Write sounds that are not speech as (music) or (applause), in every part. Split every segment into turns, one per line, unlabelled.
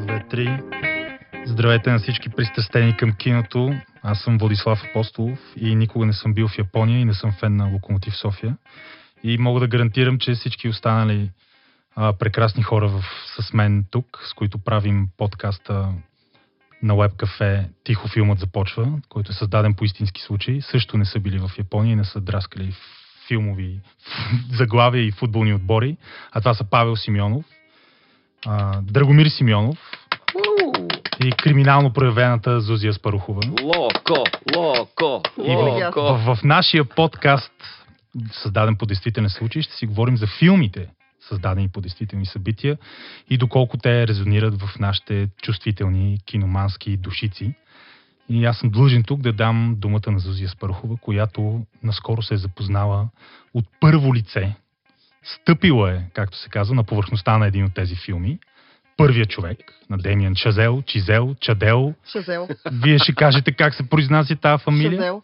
2, 3. Здравейте на всички пристрастени към киното. Аз съм Владислав Апостолов и никога не съм бил в Япония и не съм фен на Локомотив София. И мога да гарантирам, че всички останали а, прекрасни хора в, с мен тук, с които правим подкаста на Cafe Тихо филмът започва, който е създаден по истински случай, също не са били в Япония и не са драскали филмови (laughs) заглавия и футболни отбори. А това са Павел Симеонов, а, Драгомир Симеонов и криминално проявената Зузия Спарухова.
Локо, локо,
И в,
локо.
в, в нашия подкаст, създаден по действителен случай, ще си говорим за филмите, създадени по действителни събития и доколко те резонират в нашите чувствителни киномански душици. И аз съм длъжен тук да дам думата на Зузия Спарухова, която наскоро се е запознала от първо лице. Стъпила е, както се казва, на повърхността на един от тези филми. Първия човек, на Демиан Чазел, Чизел, Чадел.
Шазел.
Вие ще кажете как се произнася тази фамилия.
Шазел.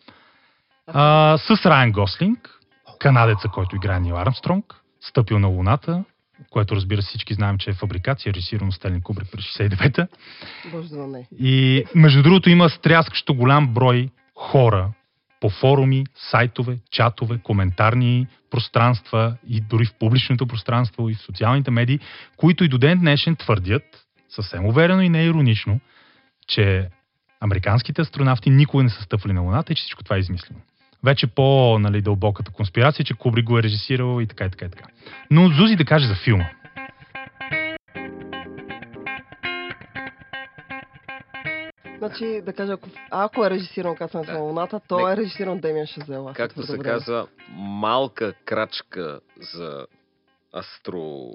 А, с Райан Гослинг, канадеца, който играе Нил Армстронг, стъпил на Луната, което разбира се всички знаем, че е фабрикация, режисирано Стелин Кубрик през 69-та.
Боже да не.
И между другото има стряскащо голям брой хора по форуми, сайтове, чатове, коментарни пространства и дори в публичното пространство и в социалните медии, които и до ден днешен твърдят, съвсем уверено и не иронично, че американските астронавти никога не са стъпвали на Луната и че всичко това е измислено. Вече по нали, конспирация, че Кубрик го е режисирал и така и така и така. Но Зузи да каже за филма.
Значи, да кажа, ако, ако е режисиран кацането на Луната, то
Не.
е режисиран Демиан Шазел. аз
Както се казва, малка крачка за астро...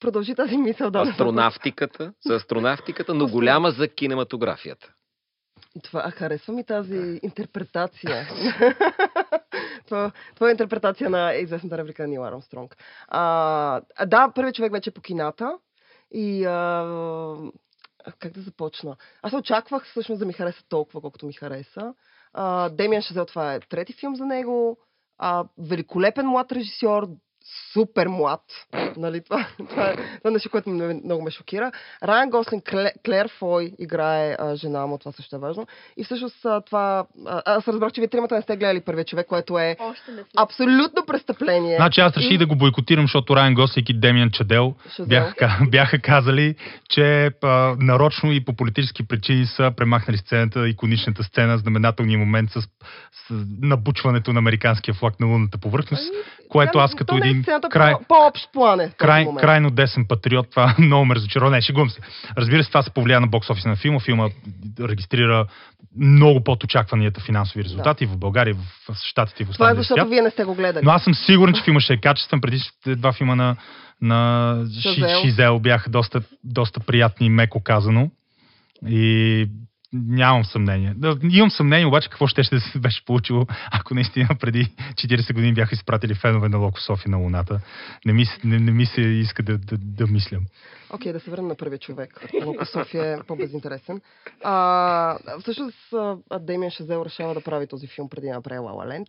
Продължи тази мисъл, да.
астронавтиката, за астронавтиката, но голяма за кинематографията.
Това, а харесва ми тази интерпретация. (laughs) това, това е интерпретация на известната реплика на Нил Армстронг. А, а, да, първият човек вече е по кината. И а, как да започна? Аз очаквах всъщност да ми хареса толкова, колкото ми хареса. Демиан Шазел, това е трети филм за него. А, великолепен млад режисьор, супер млад. Нали, това, това, е, това е нещо, което много ме шокира. Райан Гослин, Кле, Клер Фой играе а, жена му, това също е важно. И всъщност а, това... А, аз разбрах, че вие тримата не сте гледали първия човек, което е абсолютно престъпление.
Значи аз реших
И-
да го бойкотирам, защото Райан Гослинг и Демиан Чадел бяха, бяха казали, че а, нарочно и по политически причини са премахнали сцената, иконичната сцена, знаменателния момент с, с набучването на американския флаг на лунната повърхност,
Ами,
което аз като
е
един
сцената
край,
По, по-общ план е.
край, крайно десен патриот, това (laughs) много ме разочарова. Не, шегувам се. Разбира се, това се повлия на бокс офиса на филма. Филма регистрира много под очакванията финансови резултати в България, в в Штатите и в
Това е защото
свят.
вие не сте го гледали.
Но аз съм сигурен, че филма ще е качествен. Преди два филма на, на Ши,
Шазел.
Шизел бяха доста, доста приятни, меко казано. И нямам съмнение. Имам съмнение обаче какво ще, ще се беше получило, ако наистина преди 40 години бяха изпратили фенове на Локо Софи на Луната. Не ми, не, не ми се иска да, да, да мислям.
Окей, да се върнем на първия човек. Лука София е по-безинтересен. А, всъщност Демиан Шазел решава да прави този филм преди да направи Лала Ленд.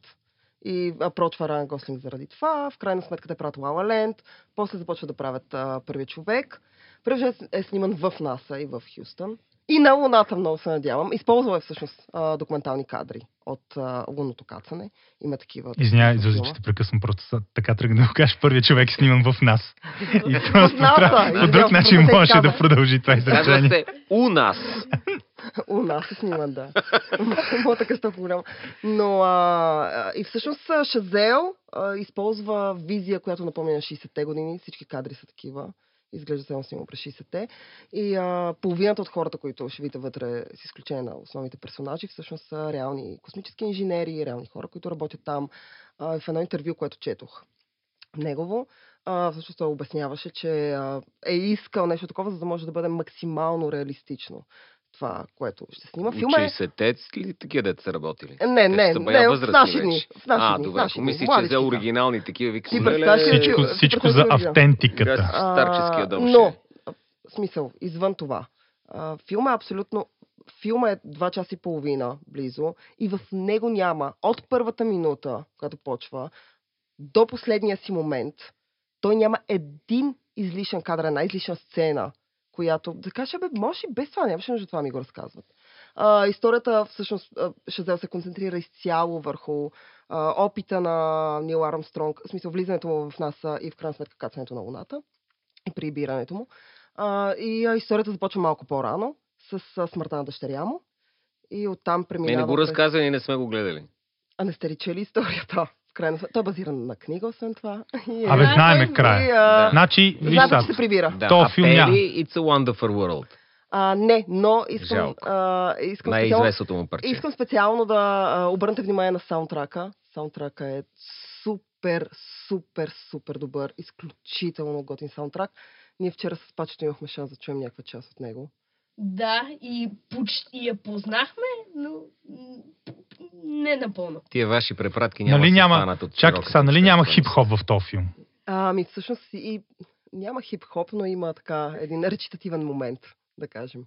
И апрочва Райан Гослинг заради това. В крайна сметка те правят Лала Ленд. После започват да правят а, първия човек. Човек е сниман в НАСА и в Хюстън. И на Луната много се надявам. Използвал е всъщност а, документални кадри от а, лунното кацане. Има такива.
Извинявай, Зузи, че те прекъсвам, просто са- така тръгна да го кажеш. Първият човек сниман в нас. И просто трябва- по друг начин можеше да продължи това изречение.
се у нас. (laughs)
У нас се снимат, да. (laughs) Моята къща е по-голяма. Но а, и всъщност Шазел а, използва визия, която напомня на 60-те години. Всички кадри са такива. Изглежда се снимал през 60-те. И а, половината от хората, които ще видите вътре, с изключение на основните персонажи, всъщност са реални космически инженери, реални хора, които работят там. А, в едно интервю, което четох негово, а, всъщност той обясняваше, че а, е искал нещо такова, за да може да бъде максимално реалистично това, което ще снима. Филма е...
60-те ли такива деца са работили?
Не, не,
са
не,
възрастни
наши дни. В наши
а,
дни,
добре. Ако мислиш, че за
са.
оригинални такива,
Ти представяш
леле,
Всичко,
Е,
всичко
е,
за
е,
автентиката.
Старческия дом
Но, а, смисъл, извън това. Филма е абсолютно... Филма е 2 часа и половина близо и в него няма от първата минута, когато почва, до последния си момент, той няма един излишен кадър, една излишна сцена, която да каже, бе, може и без това, нямаше нужда това ми го разказват. А, историята всъщност Шазел се концентрира изцяло върху а, опита на Нил Армстронг, в смисъл влизането му в НАСА и в крайна сметка кацането на Луната и прибирането му. А, и а, историята започва малко по-рано с а, смъртта на дъщеря му. И оттам
Не,
преминава...
не го
през-
разказвай, ние не сме го гледали.
А не сте ли чели историята? Крайна сметка. Той е базиран на книга, освен това. Е- (laughs)
Абе, знаеме края.
и, а,
Значи, виж
Знаете, че се прибира.
Да,
То филм няма.
It's a Wonderful World.
А, не, но искам,
Жалко.
а, искам, специално,
Най-известното му парче.
искам специално да а, обърнете внимание на саундтрака. Саундтрака е супер, супер, супер добър. Изключително готин саундтрак. Ние вчера с пачето имахме шанс да чуем някаква част от него.
Да, и почти я познахме, но не напълно.
Тия ваши препратки няма
нали няма,
хванат от
чакайте сега, нали няма хип-хоп в този филм?
А, ами всъщност и няма хип-хоп, но има така един речитативен момент, да кажем.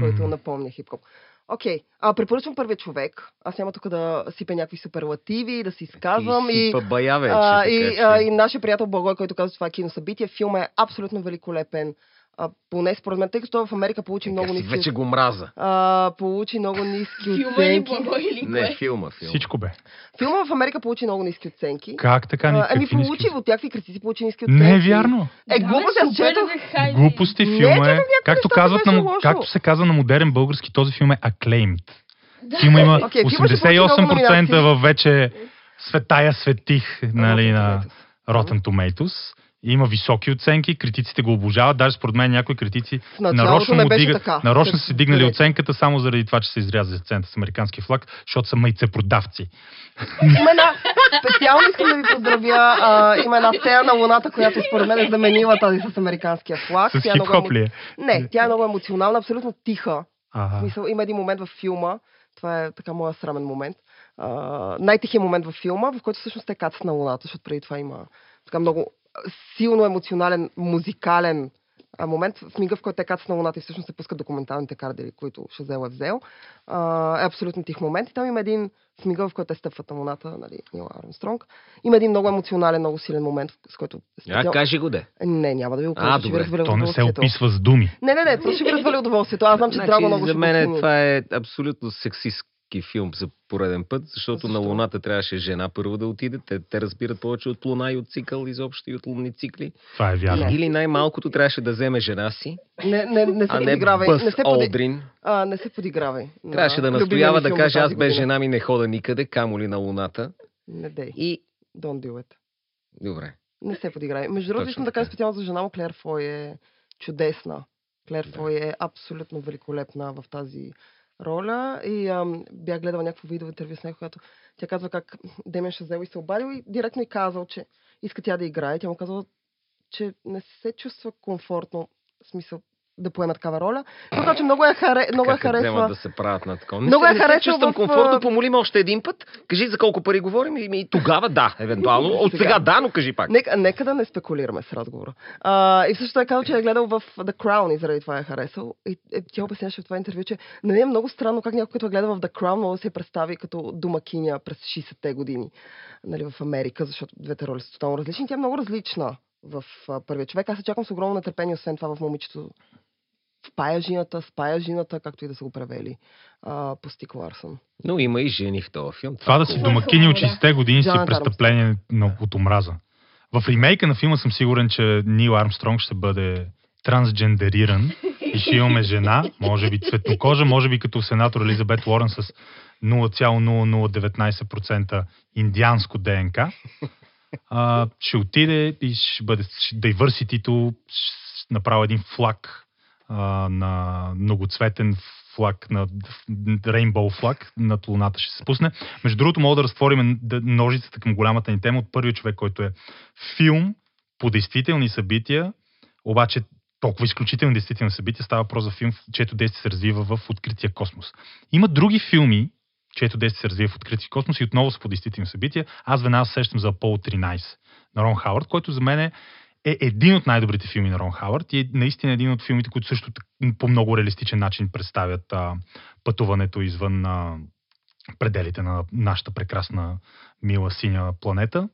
който
М.
напомня хип-хоп. Окей, а препоръчвам първия човек. Аз няма тук да сипя някакви суперлативи, да си изказвам. И,
сипа бая вече.
а,
така
и,
че-
а, и нашия приятел Благой, който казва, че това е киносъбитие. Филмът е абсолютно великолепен. А, поне според мен, тъй като в Америка получи
Така
много
си
ниски...
вече го мраза.
А, получи много ниски (laughs)
Филма
оценки.
благо или
Не, филма, филма.
Всичко бе.
Филма в Америка получи много ниски оценки.
Как така?
А,
Ни,
ами
ниски
получи от някакви критици, получи ниски оценки.
Не е вярно.
Е,
Да,
глупост,
бе,
аз
супер,
четох.
бе, хайде.
Глупости филма е. Както, казват на, както се казва на модерен български, този филм е acclaimed.
Да.
Филма има
много
88%
номинации.
в вече светая светих нали, на
Rotten
Tomatoes. Има високи оценки, критиците го обожават. Даже според мен някои критици нарочно, му
беше
дига,
така.
нарочно са си дигнали оценката само заради това, че са изрязали сцената с американски флаг, защото са майцепродавци.
Има една, специално искам да ви поздравя, а, има една сцена на Луната, която според мен е заменила тази с американския флаг.
С
е
хип-хоп
емо-
ли е?
Не, тя е много емоционална, абсолютно тиха.
Ага.
смисъл, има един момент във филма, това е така моя срамен момент, а, най-тихият момент във филма, в който всъщност те кацат на Луната, защото преди това има така много силно емоционален, музикален а, момент в мига, в който те кацат на Луната и всъщност се пускат документалните кадри, които Шазел е взел. А, е абсолютно тих момент. И там има един в мига, в който те стъпват на Луната, нали, Нил Армстронг. Има един много емоционален, много силен момент, с който...
А, кажи го де.
Не, няма да ви го
А,
кажа, ще ви
добре.
разваля
То не се описва с думи.
Не, не, не, просто ще ви разваля удоволствието. Аз знам, че Драго много
Значи, за
ще
мен
го
това е абсолютно сексистски филм за пореден път, защото на
Защо?
Луната трябваше жена първо да отиде. Те, те разбират повече от Луна и от цикъл изобщо и от лунни цикли.
Това е вярно.
Или най-малкото трябваше да вземе жена си,
Не, не, не се
а не
подигравай.
Бъс
Не се, поди...
Олдрин.
а, не се подигравай. на
Трябваше да настоява да каже
на
аз без жена ми не хода никъде, камо ли на Луната.
Не дей.
И
Don't do it.
добре.
Не се подиграй. Между другото, искам да
така.
кажа специално за жена му, Клер Фой е чудесна. Клер
Да.
Фой е абсолютно великолепна в тази роля. И ам, бях гледала някакво видео интервю с него, която тя казва как Демен Шазел и се обадил и директно и казал, че иска тя да играе. Тя му казала, че не се чувства комфортно, в смисъл да поема такава роля. Така, че много я, харе, много
как я
харесва.
да се правят на такова.
Много я
се
харесва
чувствам
в,
комфортно, помолим още един път. Кажи за колко пари говорим и, и тогава да, евентуално. От
Сега.
сега да, но кажи пак.
Нека, нека да не спекулираме с разговора. А, и също е казал, че е гледал в The Crown и заради това е харесал. И е, тя обясняваше в това интервю, че не е много странно как някой, като е гледал в The Crown, може да се представи като домакиня през 60-те години нали, в Америка, защото двете роли са тотално различни. Тя е много различна в първия човек. Аз се чакам с огромно нетърпение, освен това в момичето в паяжината, с паяжината, както и да са го превели а, по Стик Ларсън.
Но има и жени в този филм.
Това да си домакини от
хубаво, да.
60-те години си е престъпление на- от омраза. В ремейка на филма съм сигурен, че Нил Армстронг ще бъде трансджендериран и ще имаме жена, може би цветнокожа, може би като сенатор Елизабет Уорън с 0,0019% индианско ДНК. А, ще отиде и ще бъде ще направи един флаг на многоцветен флаг, на рейнбоу флаг над Луната ще се спусне. Между другото, мога да разтворим ножицата към голямата ни тема от първия човек, който е филм по действителни събития, обаче толкова изключителни действителни събития, става въпрос за филм, чието действие се развива в открития космос. Има други филми, чието действие се развива в открития космос и отново са по действителни събития. Аз веднага се сещам за Аполо 13 на Рон Хауърд, който за мен е е един от най-добрите филми на Рон Хауърд и е наистина един от филмите, които също по много реалистичен начин представят а, пътуването извън а, пределите на нашата прекрасна, мила, синя планета.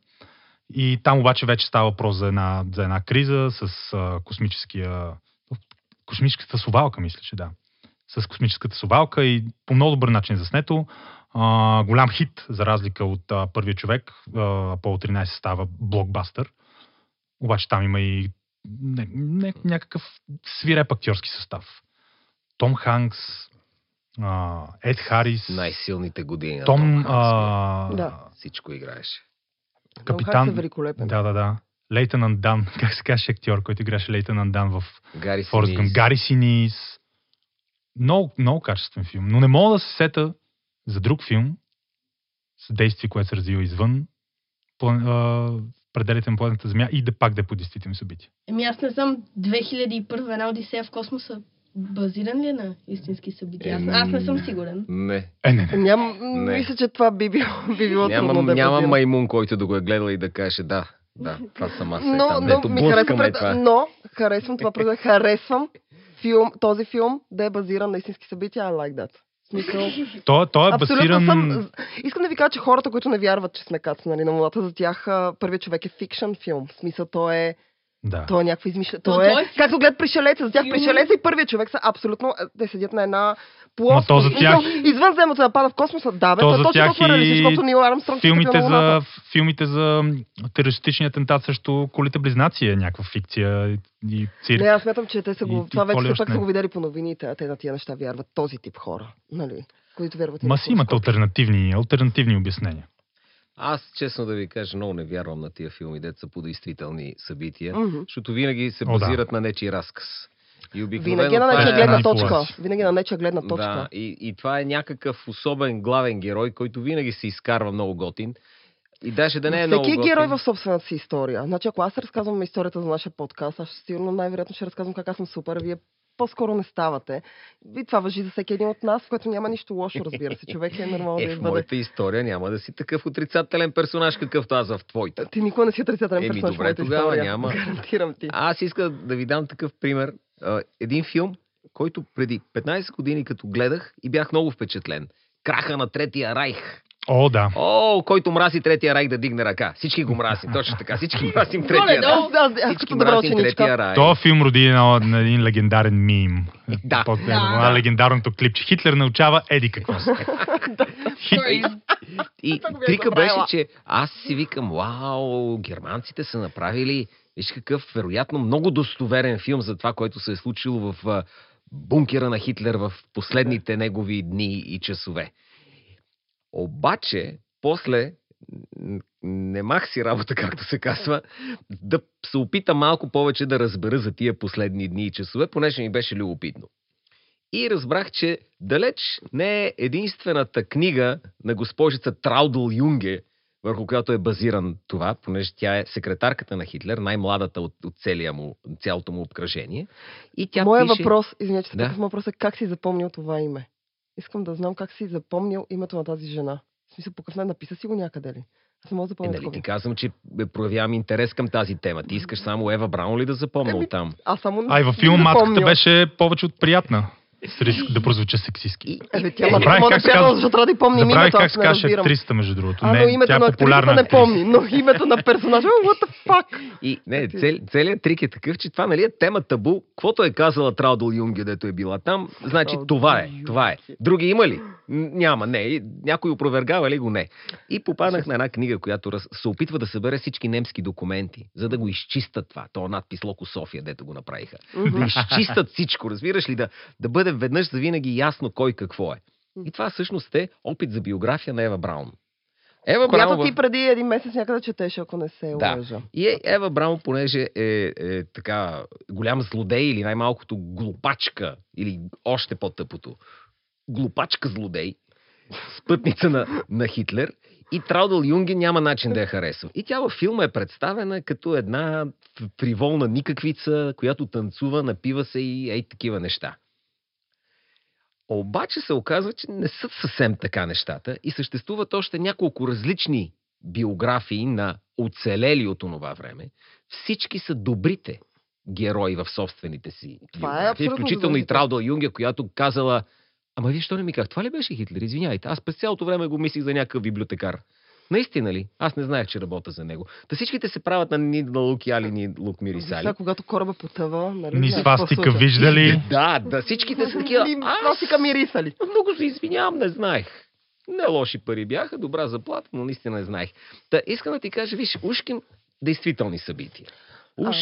И там обаче вече става въпрос за една, за една криза с а, космическия... Космическата совалка, мисля, че да. С космическата совалка и по много добър начин е заснето. А, голям хит, за разлика от а, първия човек. А, Аполо 13 става блокбастър. Обаче там има и не, не, някакъв свиреп актьорски състав. Том Ханкс, а, Ед Харис,
Най-силните години
Том...
Том.
А,
Да.
Всичко играеше.
Капитан...
е великолепен.
Да, да, да. Лейтенант Дан, (laughs) как се каже актьор, който играше Лейтенант Дан в
Гари
Форест.
Синис.
Гари Синис. Много, много качествен филм. Но не мога да се сета за друг филм с действие, което се развива извън план, а, пределите на планетата Земя и да пак да е по действителни събития.
Еми аз не знам, 2001 една Одисея в космоса базиран ли е на истински събития? Аз, аз не съм сигурен.
Не.
Е, не, не.
Ням,
Не.
мисля, че това би било, би било трудно
Няма,
да е
няма маймун, който да го е гледал и да каже да. Да, това съм аз. е
но,
там,
но, ми харесва пред...
това.
но харесвам това, харесвам филм, този филм да е базиран на истински събития. I like that. Смисъл,
Той, той е
абсолютно
басиран...
съм... Искам да ви кажа, че хората, които не вярват, че сме кацнали на луната, за тях първият човек е фикшн филм. В смисъл, той е,
Да.
той е някаква измишля.
То
Той е,
той е
както гледат пришелеца. За тях пришелеца и първият човек са абсолютно... а, Те седят на една плоскост.
то за тях-
Извън земята да пада в космоса. Да, бе,
То
то,
за
е точно
тях
толкова
и
реалистично, защото Нил Армстронг
Филмите за, филмите за терористичния атентат срещу колите близнаци е някаква фикция и- цирк.
Не, аз смятам, че те са го...
и
това вече все пак са го видели по новините, а те на тия неща вярват. Този тип хора, нали? Които вярват. и
Ма си имат альтернативни, альтернативни обяснения.
Аз, честно да ви кажа, много не вярвам на тия филми, деца по действителни събития,
Мгм.
защото винаги се
О, да.
базират на нечи разказ. И обикновено
Винаги е на нечия
е
гледна точка. Винаги е на нечия гледна точка.
Да, и, и това е някакъв особен главен герой, който винаги се изкарва много готин. И даже да не е много
Всеки е
готин.
герой в собствената си история. Значи, ако аз разказвам историята за нашия подкаст, аз сигурно най-вероятно ще разказвам как аз съм супер, вие по-скоро не ставате. И това въжи за всеки един от нас, в което няма нищо лошо, разбира се. Човек е нормално да
Е, в
избъде.
моята история няма да си такъв отрицателен персонаж, какъвто аз в твоята.
Ти никога не си отрицателен
Еми,
персонаж в
добре, тогава
история.
няма.
Гарантирам ти.
Аз искам да ви дам такъв пример. Един филм, който преди 15 години като гледах и бях много впечатлен. Краха на Третия райх.
О, да.
О, който мрази Третия райх да дигне ръка. Всички го мразим, (laughs) точно така. Всички мразим Третия
аз
Всички мразим Третия райх.
Този филм роди на, на един легендарен мим.
Да.
Да.
легендарното клипче. Хитлер научава Еди какво си. (laughs)
И
бях
трика беше, че аз си викам, вау, германците са направили, виж какъв вероятно много достоверен филм за това, което се е случило в бункера на Хитлер в последните негови дни и часове. Обаче, после не мах си работа, (laughs) както се казва, да се опита малко повече да разбера за тия последни дни и часове, понеже ми беше любопитно. И разбрах, че далеч не е единствената книга на госпожица Траудъл Юнге, върху която е базиран това, понеже тя е секретарката на Хитлер, най-младата от, от целия му, цялото му обкръжение. И тя
Моя
пише...
въпрос, се
Да.
да. въпрос е как си запомнил това име? Искам да знам как си запомнил името на тази жена. В смисъл, по какъв написа си го някъде ли? Аз не мога да
Е,
запомня
нали
такова.
ти казвам, че бе, проявявам интерес към тази тема. Ти искаш само Ева Браун ли да запомня
Еми,
оттам?
Аз само
А и във филма
не
матката беше повече от приятна. С риск да прозвуча сексистски.
И-
тя
е,
ма
Забравих
може да
как се
приятел,
казва.
защото трябва да
Забравих
името,
как
аз
се
разбирам.
актрисата, между другото.
А, но
Не,
името
тя
на
е популярна
актрисата не помни, но името на персонажа, what the fuck?
И не, цел, целият трик е такъв, че това нали е тема табу. Каквото е казала Траудъл Юнге, дето е била там, значи
Траудъл
това е. Това е. Други има ли? Няма, не. Някой опровергава ли го? Не. И попаднах на една книга, която раз, се опитва да събере всички немски документи, за да го изчистят това. То надпис Локо София, дето го направиха. Да изчистят всичко, разбираш ли? Да, да бъде веднъж за винаги ясно кой какво е. И това всъщност е опит за биография на Ева Браун. Ева Браун
Която
в-
ти преди един месец някъде четеш, ако не се
Да.
лъжа.
И е, Ева Браун, понеже е, е така голям злодей или най-малкото глупачка, или още по-тъпото, глупачка злодей, спътница на, на Хитлер, и Траудъл Юнге няма начин да я харесва. И тя във филма е представена като една фриволна никаквица, която танцува, напива се и ей такива неща. Обаче се оказва, че не са съвсем така нещата и съществуват още няколко различни биографии на оцелели от онова време. Всички са добрите герои в собствените си
Това е
биографии, включително и. Траудъл Юнге, която казала Ама вие що не ми казах? Това ли беше Хитлер? Извинявайте. Аз през цялото време го мислих за някакъв библиотекар. Наистина ли? Аз не знаех, че работя за него. Та всичките се правят на ни на луки али, ни лук мирисали.
Сега, когато кораба потъва, нали?
Ни свастика виждали.
Да, да, всичките са такива.
Свастика мирисали. (laughs)
много се извинявам, не знаех. Не лоши пари бяха, добра заплата, но наистина не знаех. Та искам да ти кажа, виж, ушким действителни събития. Уж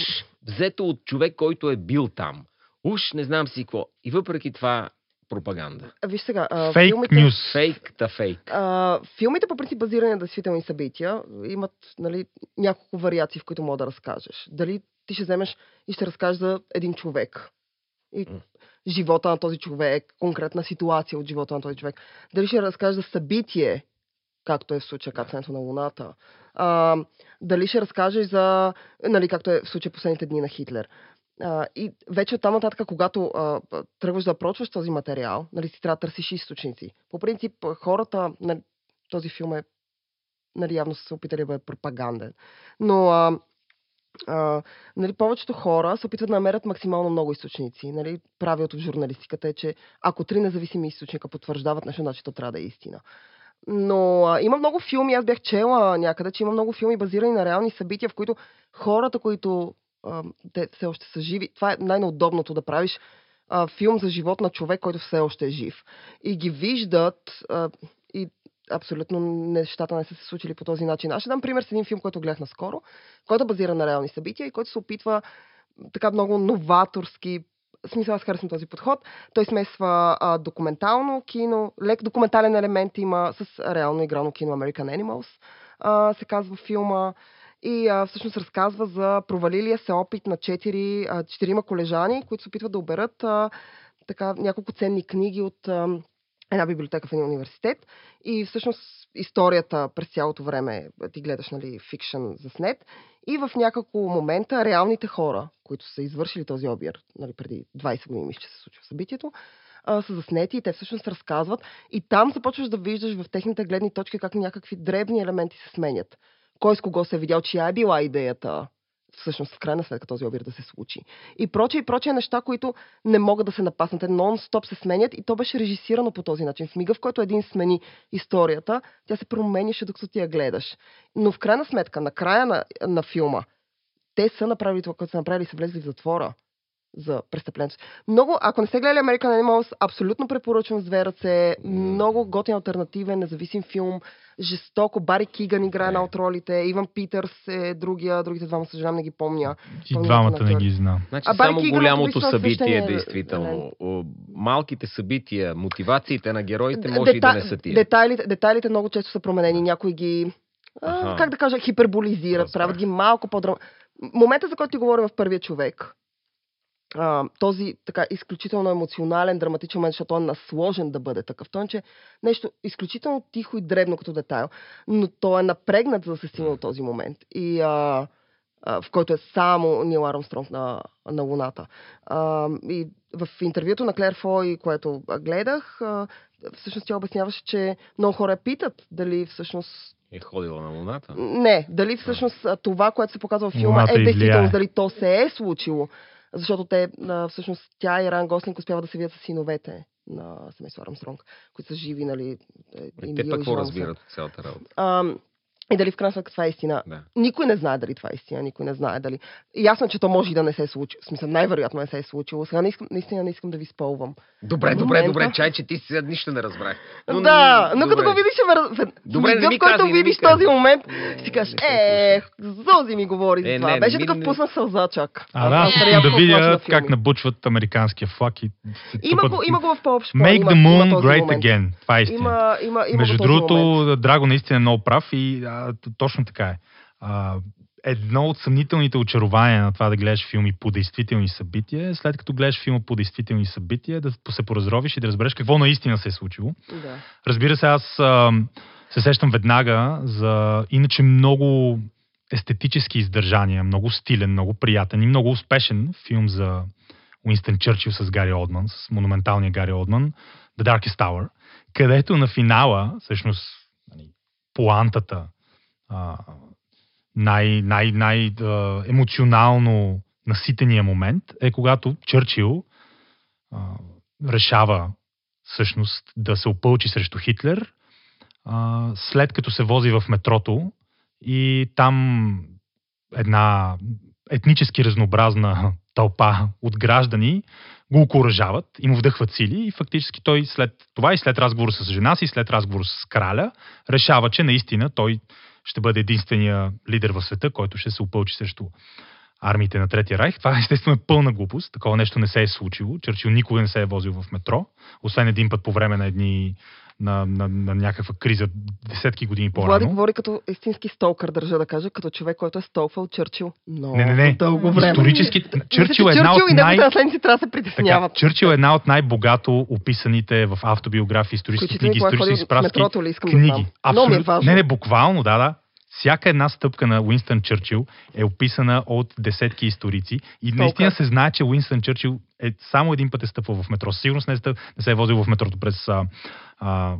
взето от човек, който е бил там. Уж не знам си какво. И въпреки това пропаганда.
Виж сега, а,
Фейк
филмите.
Фейк та фейк.
а, филмите по принцип базирани на действителни събития имат нали, няколко вариации, в които мога да разкажеш. Дали ти ще вземеш и ще разкажеш за един човек. И
М.
живота на този човек, конкретна ситуация от живота на този човек. Дали ще разкажеш за събитие, както е в случая кацането на Луната. А, дали ще разкажеш за, нали, както е в случая последните дни на Хитлер. А, и вече оттам нататък, когато а, тръгваш да прочваш този материал, нали, си трябва да търсиш източници. По принцип, хората, нали, този филм е, нали, явно са се опитали да бъде пропаганден. Но а, а, нали, повечето хора се опитват да намерят максимално много източници. Нали, правилото в журналистиката е, че ако три независими източника потвърждават нещо, значи то трябва да е истина. Но а, има много филми, аз бях чела някъде, че има много филми базирани на реални събития, в които хората, които те все още са живи, това е най-неудобното да правиш а, филм за живот на човек, който все още е жив. И ги виждат а, и абсолютно нещата не са се случили по този начин. Аз ще дам пример с един филм, който гледах наскоро, който е базиран на реални събития и който се опитва така много новаторски в смисъл аз харесвам този подход. Той смесва а, документално кино, лек документален елемент има с реално играно кино American Animals, а, се казва филма. И а, всъщност разказва за провалилия се опит на четири, а, четирима колежани, които се опитват да оберат а, така, няколко ценни книги от а, една библиотека в един университет. И всъщност историята през цялото време ти гледаш нали, фикшън заснет. И в няколко момента реалните хора, които са извършили този обир, нали, преди 20 години, мисля, че се случва събитието, а, са заснети и те всъщност разказват. И там започваш да виждаш в техните гледни точки как някакви дребни елементи се сменят. Кой с кого се е видял, чия е била идеята всъщност в крайна сметка този обир да се случи. И прочие и прочие неща, които не могат да се напаснат. Те нон-стоп се сменят и то беше режисирано по този начин. В мига, в който един смени историята, тя се променяше докато ти я гледаш. Но в крайна сметка, на края на, на филма, те са направили това, което са направили, са влезли в затвора за престъплението. Много, ако не сте гледали American Animals, абсолютно препоръчвам с две ръце. Много готин альтернативен, независим филм. Жестоко. Бари Киган играе една от ролите. Иван Питърс е другия. Другите двама, съжалявам, не ги помня.
И двамата не ги знам.
Значи
А Бари
само
Кигън
голямото събитие,
свещения
действително. Малките събития, мотивациите на героите може и да
Дета-
не са тия.
Детайлите, детайлите много често са променени. Някои ги, а, как да кажа, хиперболизират, правят ги малко по-драма. Момента, за който ти говоря в първия човек, а, този така изключително емоционален, драматичен момент, защото он е насложен да бъде такъв. Той е, че нещо изключително тихо и дребно като детайл, но той е напрегнат за да се стигне до този момент. И а, а, в който е само Нил Армстронг на, на Луната. А, и в интервюто на Клер Фой, което гледах, а, всъщност тя обясняваше, че много хора питат дали всъщност
Е ходила на Луната.
не, дали всъщност това, което се показва в филма
Луната
е действително, дали то се е случило. Защото те, а, всъщност, тя и Ран Гослинг успяват да се видят с синовете на семейство Армстронг, които са живи, нали. е, и
Те пък какво разбират от цялата работа?
И дали в крайна сметка това е истина.
Да.
Никой не знае дали това е истина, никой не знае дали. Ясно, е, че то може и да не се е случило. В смисъл, най-вероятно не се е случило. Сега не искам, наистина не искам да ви спълвам.
Добре, добре,
момента-
добре, чай, че ти сега нищо не разбрах. Но,
да, но като
добре.
го видиш, в
Добре, не
мига,
ми
в който
не ми
видиш този момент,
Не,
си кажеш,
не
е, Зози ми говори за
Е,
това.
не,
Беше
ми
такъв
не-
пуснах сълза чак.
А, да, искам да видя как набучват американския флаг и
Има го, има го в по-общ.
Make the moon great again. Това е истина. Между другото. Драго наистина е много прав и а, точно така е. А, едно от съмнителните очарования на това да гледаш филми по действителни събития е след като гледаш филма по действителни събития да се поразровиш и да разбереш какво наистина се е случило.
Да.
Разбира се, аз а, се сещам веднага за иначе много естетически издържания, много стилен, много приятен и много успешен филм за Уинстън Чърчил с Гари Олдман, с монументалния Гари Олдман, The Darkest Tower, където на финала, всъщност, нали, поантата, а, най, най, най а, емоционално наситения момент е когато Чърчил решава всъщност да се опълчи срещу Хитлер, след като се вози в метрото и там една етнически разнообразна тълпа от граждани го окоръжават и му вдъхват сили и фактически той след това и след разговор с жена си, след разговор с краля, решава, че наистина той ще бъде единствения лидер в света, който ще се опълчи срещу армиите на Третия райх. Това естествено е пълна глупост. Такова нещо не се е случило. Черчил никога не се е возил в метро, освен един път по време на едни на, на, на някаква криза десетки години по-рано.
Влади говори като истински столкър, държа да кажа, като човек, който е столфал Чърчил много
Не, не, не.
дълго време.
Исторически, Чърчил е една от
и
най...
наследници трябва да се
Така,
притесняват.
Чърчил е една от най-богато описаните в автобиографии, исторически книги, исторически справки.
да
книги.
е
Абсолютно.
важно.
Не, не, буквално, да, да. Всяка една стъпка на Уинстън Чърчил е описана от десетки историци и наистина се знае, че Уинстън Чърчил е само един път е стъпвал в метро. Със Сигурност не, стъп, не се е возил в метрото през а, а,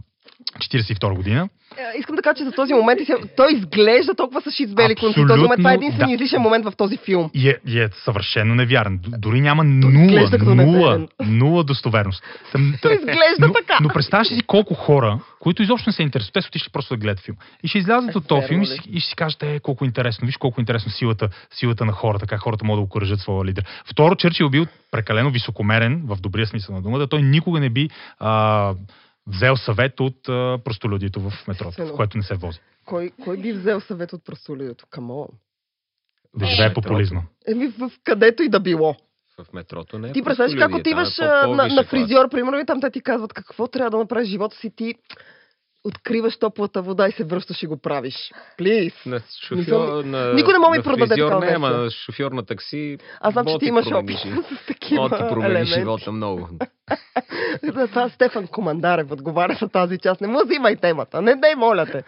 42 година.
Е, Искам да кажа, че за този момент той изглежда толкова с шит с бели конци.
Абсолютно,
Този момент, това е единствения
да.
излишен момент в този филм.
И е, и е съвършено невярен. Дори няма нула, нула, нула достоверност. (laughs)
Той изглежда
но,
така.
Но представяш си колко хора, които изобщо не се интересуват, те са отишли просто да гледат филм. И ще излязат от този
Верно
филм и, си- и ще си кажат, е, колко интересно, виж колко интересно силата, силата на хората, как хората могат да окоръжат своя лидер. Второ, Чърчил бил прекалено високомерен, в добрия смисъл на думата. Той никога не би а, взел съвет от а, простолюдието в метрото, в което не се вози.
Кой, кой би взел съвет от простолюдието? Камон.
Да
Е,
живее
метрото.
популизма.
Еми, в където и да било.
В метрото не е
Ти представяш как
е
отиваш
по-
а, на, на фризьор, примерно, и там те ти казват какво трябва да направиш в живота си. Ти откриваш топлата вода и се връщаш и го правиш. Плиз.
На шофьор,
Мисъл,
на,
никой не може да продаде такова
не, ама шофьор на такси.
Аз знам, че
мога
ти имаш опит (laughs) с такива
Мога ти промени
елементи.
живота много.
Това Стефан Командарев отговаря за тази част. Не му взимай темата. Не дай, моля те.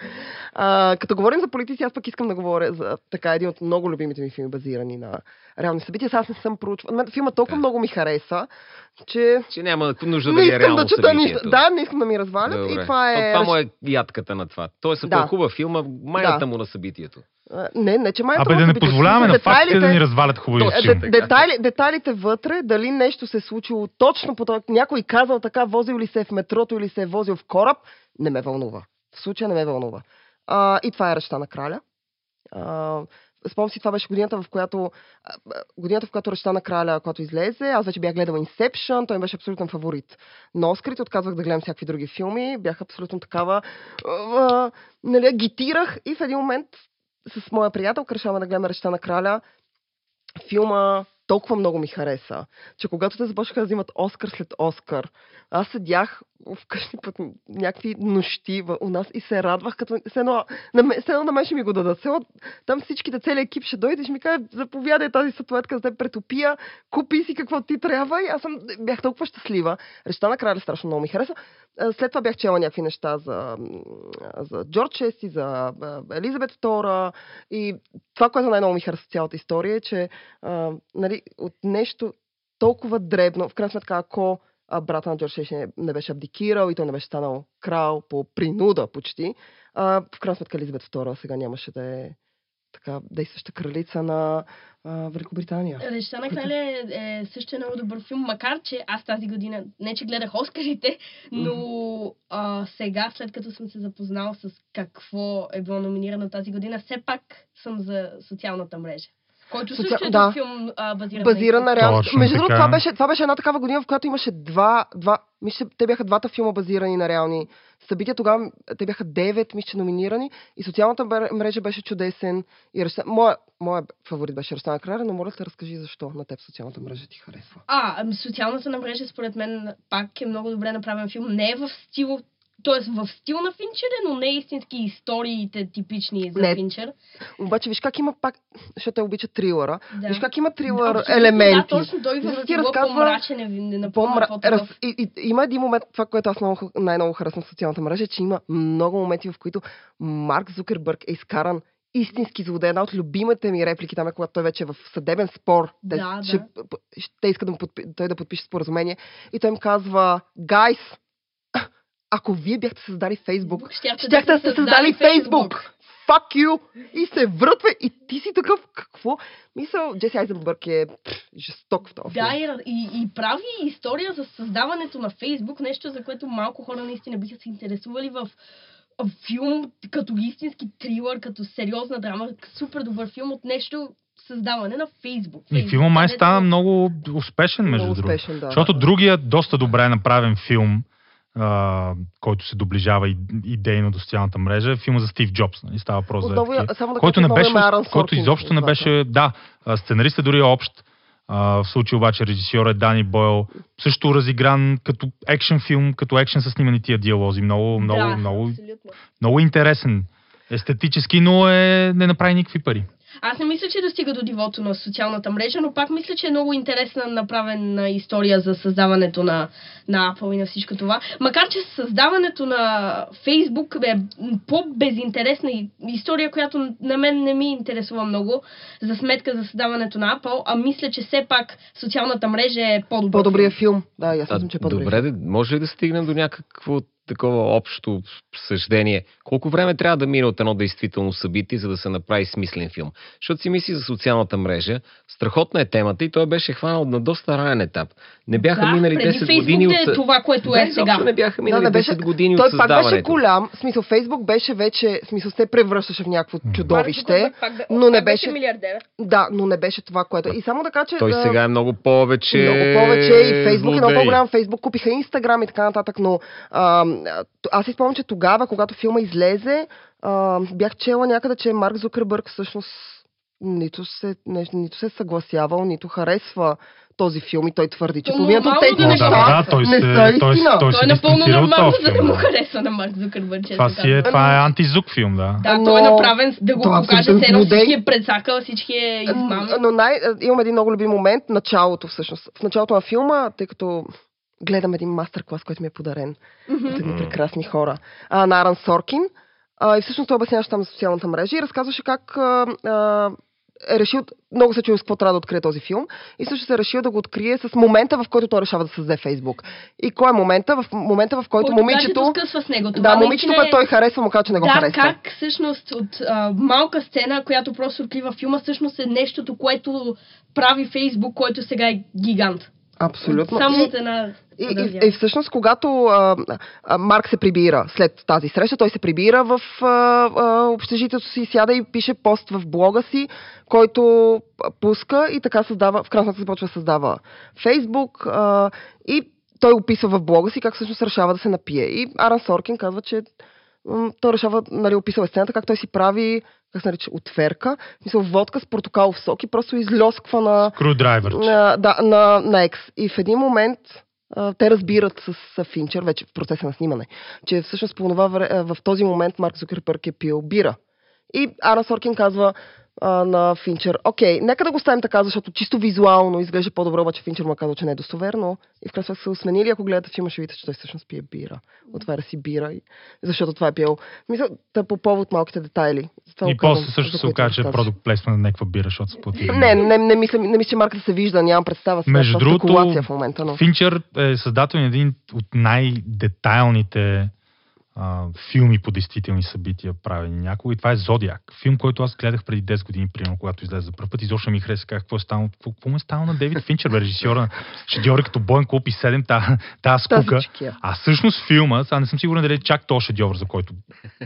А, като говорим за политици, аз пък искам да говоря за така един от много любимите ми филми, базирани на реални събития. Аз не съм проучвал. Филма толкова
Да.
много ми хареса, че
Че няма нужда
не
да е
искам да чета нищо. Да, не искам да ми развалят.
Добре.
И това
То,
е...
това му е ядката на това. Той е
Да.
хубав филм, а майната
Да.
му на събитието.
Не, не, че май
Абе да не позволяваме на фактите да ни развалят хубави.
Де- детайли, детайлите вътре, дали нещо се е случило точно по това, някой казал така, возил ли се е в метрото или се е возил в кораб, не ме вълнува. В случая не ме вълнува. А, и това е речта на краля. А, спомням си, това беше годината, в която годината, в която речта на краля, когато излезе, аз вече бях гледала Inception, той ми беше абсолютен фаворит. Но Оскарите отказвах да гледам всякакви други филми, бях абсолютно такава, а, нали, агитирах и в един момент с моя приятел решаваме да гледаме речта на краля. Филма толкова много ми хареса, че когато те започнаха да взимат Оскар след Оскар, аз седях вкъщи под някакви нощи у нас и се радвах, като се едно, на, все едно на мен ще ми го дадат. Едно, там всичките, целият екип ще дойде и ще ми каже, заповядай тази статуетка за теб претопия, купи си какво ти трябва и аз съм, бях толкова щастлива. Речта на краля страшно много ми хареса. След това бях чела някакви неща за, за Джордж Шести, за а, Елизабет II и това, което най-много ми хареса цялата история е, че а, нали, от нещо толкова дребно, в крайна сметка, ако а, брата на Джордж не, беше абдикирал и той не беше станал крал по принуда почти, а, в крайна сметка Елизабет II сега нямаше да е така действаща кралица на а, Великобритания.
Речта на краля е, е също много добър филм, макар че аз тази година, не че гледах Оскарите, но а, сега, след като съм се запознал с какво е било номинирано тази година, все пак съм за социалната мрежа. Който също
Социал-
е
да.
филм а, базиран,
Базиран на
истина.
реално.
Точно
Между другото, това беше, това беше една такава година, в която имаше два, два мисля, те бяха двата филма базирани на реални събития. Тогава те бяха девет, мисля, номинирани. И социалната мрежа беше чудесен. И реща... моя, моя фаворит беше Реща на краля, но моля те разкажи защо на теб социалната мрежа ти харесва.
А, ами, социалната мрежа, според мен, пак е много добре направен филм. Не е в стил, т.е. в стил на Финчер, е, но не истински историите типични за
Не.
Финчер.
Обаче виж как има пак, защото те обичат трилъра,
Да.
виж как има трилър
Абсолютно,
елементи.
Да, точно той в
ти разказва
по-мрачен е,
По-мра... Раз... И, и, има един момент, това, което аз много, най-много харесвам в социалната мрежа, е, че има много моменти, в които Марк Зукербърг е изкаран истински злодей. Една от любимите ми реплики там е, когато той вече е в съдебен спор. Те,
Да,
ще,
да.
те искат да му подпи... той да подпише споразумение. И той им казва, гайс, ако вие бяхте създали Фейсбук,
Щяхте
щяхте да сте създали Фейсбук. Fuck you! И се врътва и ти си такъв, какво? Мисъл, Джеси Айзенбърг е пф, жесток в този филм.
Да, и, и, и прави история за създаването на Фейсбук, нещо за което малко хора наистина биха се интересували в филм, като истински трилър, като сериозна драма, супер добър филм от нещо създаване на Фейсбук.
И филма май стана много успешен, между
Много
другото.
да.
Защото другия доста добре направен филм, а, който се доближава и, идейно до социалната мрежа, е филма за Стив Джобс. Нали? Става въпрос за
Отново,
такива-
само да
който не беше, който изобщо не беше, да, а, сценаристът дори е общ. А, в случай обаче режисьор е Дани Бойл, също разигран като екшен филм, като екшен с снимани тия диалози. Много, много,
да,
много,
Абсолютно.
много интересен. Естетически, но е, не направи никакви пари.
Аз не мисля, че достига до нивото на социалната мрежа, но пак мисля, че е много интересна направена история за създаването на, на Apple и на всичко това. Макар, че създаването на Facebook е по-безинтересна и- история, която на мен не ми интересува много за сметка за създаването на Apple, а мисля, че все пак социалната мрежа е по-добър.
По-добрия
филм.
филм. Да, мисля, че е по-добрия
добре, може ли да стигнем до някакво такова общо съждение? Колко време трябва да мине от едно действително събитие, за да се направи смислен филм? Защото си мисли за социалната мрежа. Страхотна е темата и той беше хванал на доста ранен етап. Не бяха
да,
минали
преди
10
Facebook
години от...
е това, което
да,
е сега.
не бяха минали
да,
10
не беше,
години
той
от
пак беше
създаването.
голям. Смисъл, Фейсбук беше вече, смисъл, се превръщаше в някакво чудовище. но не беше-
милиардер.
Да, но не беше това, което. И само да кажа, че...
Той сега е много повече
Много повече и Фейсбук е много по-голям. Фейсбук купиха Инстаграм и така нататък, но а, аз си спомням, че тогава, когато филма излезе, а, бях чела някъде, че Марк Зукърбърг всъщност нито се, не, нито се е съгласявал, нито харесва този филм и той твърди, че половината от тези неща
да, да, той
не
се,
са
той,
истина.
той,
Той
се
е напълно нормално, за да му
да.
хареса на Марк Зукърбърг. честно
Това си е, това е антизук филм, да.
Да,
Но-
той е направен да го
е
покаже, все едно всички е прецакал, всички е измамил.
Но най, имам един много любим момент, началото всъщност. В началото на филма, тъй като гледам един мастер-клас, който ми е подарен от едни прекрасни хора, а, на Аран Соркин. А, и всъщност той обясняваше там за социалната мрежа и разказваше как а, а, е решил, много се чуем с какво трябва да открие този филм, и също се е решил да го открие с момента, в който той решава да създаде Фейсбук. И кой е момента? В момента, в който, момичето...
Даже скъсва с него. Това
Да, момичето, което
е-
той харесва, му казва, че не го
да,
харесва.
как всъщност от а, малка сцена, която просто открива филма, всъщност е нещото, което прави Фейсбук, който сега е гигант.
Абсолютно.
Само от една...
И, и, и всъщност, когато а, а, Марк се прибира след тази среща, той се прибира в а, а, общежитието си, сяда и пише пост в блога си, който пуска и така създава, в крайна започва да създава Фейсбук а, и той описва в блога си как всъщност решава да се напие. И Аран Соркин казва, че той решава, нали, описва сцената, как той си прави, как се нарича, отверка, в смисъл водка с портокалов сок и просто излёсква на,
Скрудрайвер.
на, да, на, на екс. И в един момент а, те разбират с, с Финчер, вече в процеса на снимане, че всъщност по това, в този момент Марк Зукербърг е пил бира. И Ана Соркин казва а, на Финчер, окей, нека да го ставим така, защото чисто визуално изглежда по-добро, обаче Финчер му е казал, че не е достоверно. И в крайна сметка се осменили, ако гледате филма, ще видите, че той всъщност пие бира. Отваря си бира, и... защото това е пил. Мисля, да по повод малките детайли. Това
И после също се окаже, че е продукт плейсмент на някаква бира, защото се плати.
Не, не, не, мисля, не мисля, че марката се вижда, нямам представа. сега,
Между
е
другото,
спекулация в момента, но...
Финчер е създател на един от най-детайлните а, филми по действителни събития правени някога. И това е Зодиак. Филм, който аз гледах преди 10 години, примерно, когато излезе за първ път. Изобщо ми хареса как какво е станало. Какво, какво е станало на Дейвид Финчер, бе, режисьора на шедьоври като Боен Клуб и 7, та, Тази скука. А всъщност филма, сега не съм сигурен дали е чак то шедьовър, за който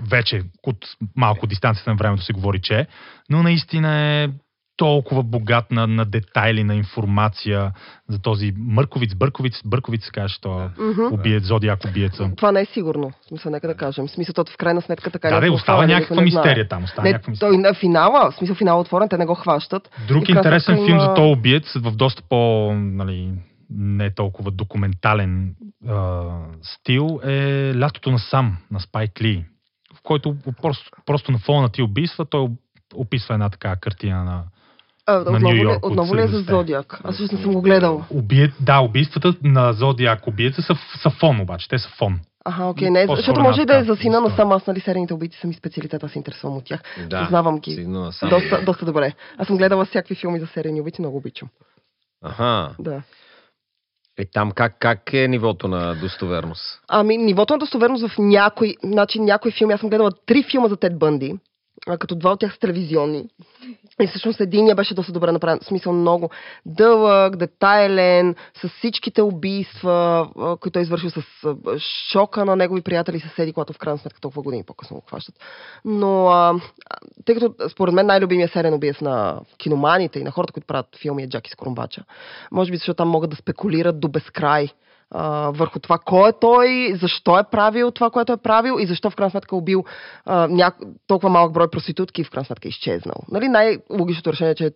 вече от малко дистанцията на времето се говори, че е, но наистина е толкова богат на, на детайли, на информация за този Мърковиц, Бърковиц, Бърковиц се каже, то
Мгм.
убиец, Зодиак убиеца.
Това не е сигурно. В смисъл, нека да кажем. В смисъл, то в крайна сметка така
Да,
не
да,
е
остава някаква мистерия там. Остава
Не,
някаква мистерия.
той на финала, в смисъл финала е отворен, те не го хващат.
Друг интересен
сметка
филм
има-
за този убиец в доста по, нали, не толкова документален а, стил е Лятото на сам на Спайк Ли, в който просто, просто на фона на ти убийства той описва една така картина на
А,
на
отново, ли,
Йорк от
отново ли е за
70-те.
Зодиак? Аз всъщност не съм го гледал.
Убие... Да, убийствата на Зодиак убийца са, са фон обаче, те са фон.
Аха, окей, не,
По-скоро
защото може и да е за сина, но сам аз, нали, серийните убийци са ми специалитет, аз се интересувам от тях.
Да,
Познавам ги.
сигнал сам.
Доста, доста добре. Аз съм гледала всякакви филми за серийни убийци, много обичам.
Аха.
Да.
Е, там как, как е нивото на достоверност?
Ами, нивото на достоверност в някой, значи някои филми, аз съм гледала три филма за Тед Бънди, като два от тях са телевизионни. И всъщност единия беше доста добре направен. В смисъл много дълъг, детайлен, с всичките убийства, които е извършил с шока на негови приятели и съседи, когато в крайна сметка толкова години по-късно го хващат. Но тъй като според мен най-любимия сериен убиец на киноманите и на хората, които правят филми е Джаки Скорумбача. Може би защото там могат да спекулират до безкрай а, върху това кой е той, защо е правил това, което е правил и защо в крайна сметка е убил а, няк... толкова малък брой проститутки и в крайна сметка е изчезнал. Нали? Най-логичното решение е, че е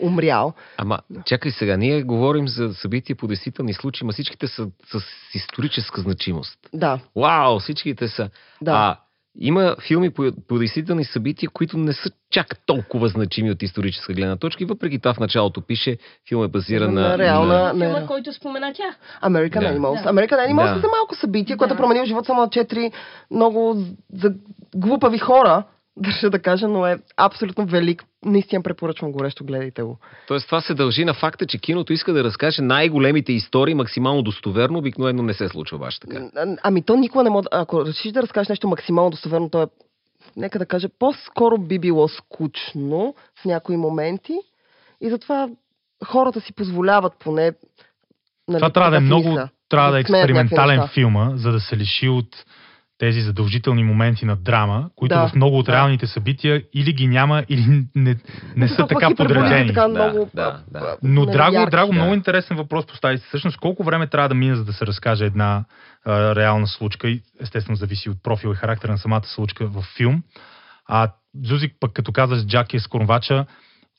умрял.
Ама, чакай сега, ние говорим за събития по действителни случаи, ма всичките са с историческа значимост.
Да,
Вау, всичките са.
да.
А, има филми по, по действителни събития, които не са чак толкова значими от историческа гледна точка и въпреки това в началото пише, филм е базиран
На
на...
реална-
на...
Не,
Филма,
не.
който спомена тя.
American
Да.
Animals.
Да.
American Animals
Да.
е за малко събитие, което
Да.
е променил живот само на четири много за глупави хора, държа да кажа, но е абсолютно велик. Наистина препоръчвам горещо, гледайте го.
Тоест това се дължи на факта, че киното иска да разкаже най-големите истории максимално достоверно, обикновено не се случва баш така.
А- Ами то никога не може... Ако решиш да разкажеш нещо максимално достоверно, то е, нека да кажа, по-скоро би било скучно в някои моменти. И затова хората си позволяват поне... Нали,
Това трябва да е много, трябва да е експериментален филма, за да се лиши от тези задължителни моменти на драма, които
Да,
в много от
да.
реалните събития или ги няма, или не, не са така подредени.
Така
Да,
много,
да, да.
Но
нали,
Драго,
ярки.
Драго
да.
много интересен въпрос постави. Всъщност колко време трябва да мине, за да се разкаже една а, реална случка и естествено зависи от профила и характера на самата случка в филм. А Зузик пък като каза Джаки Скорнвача,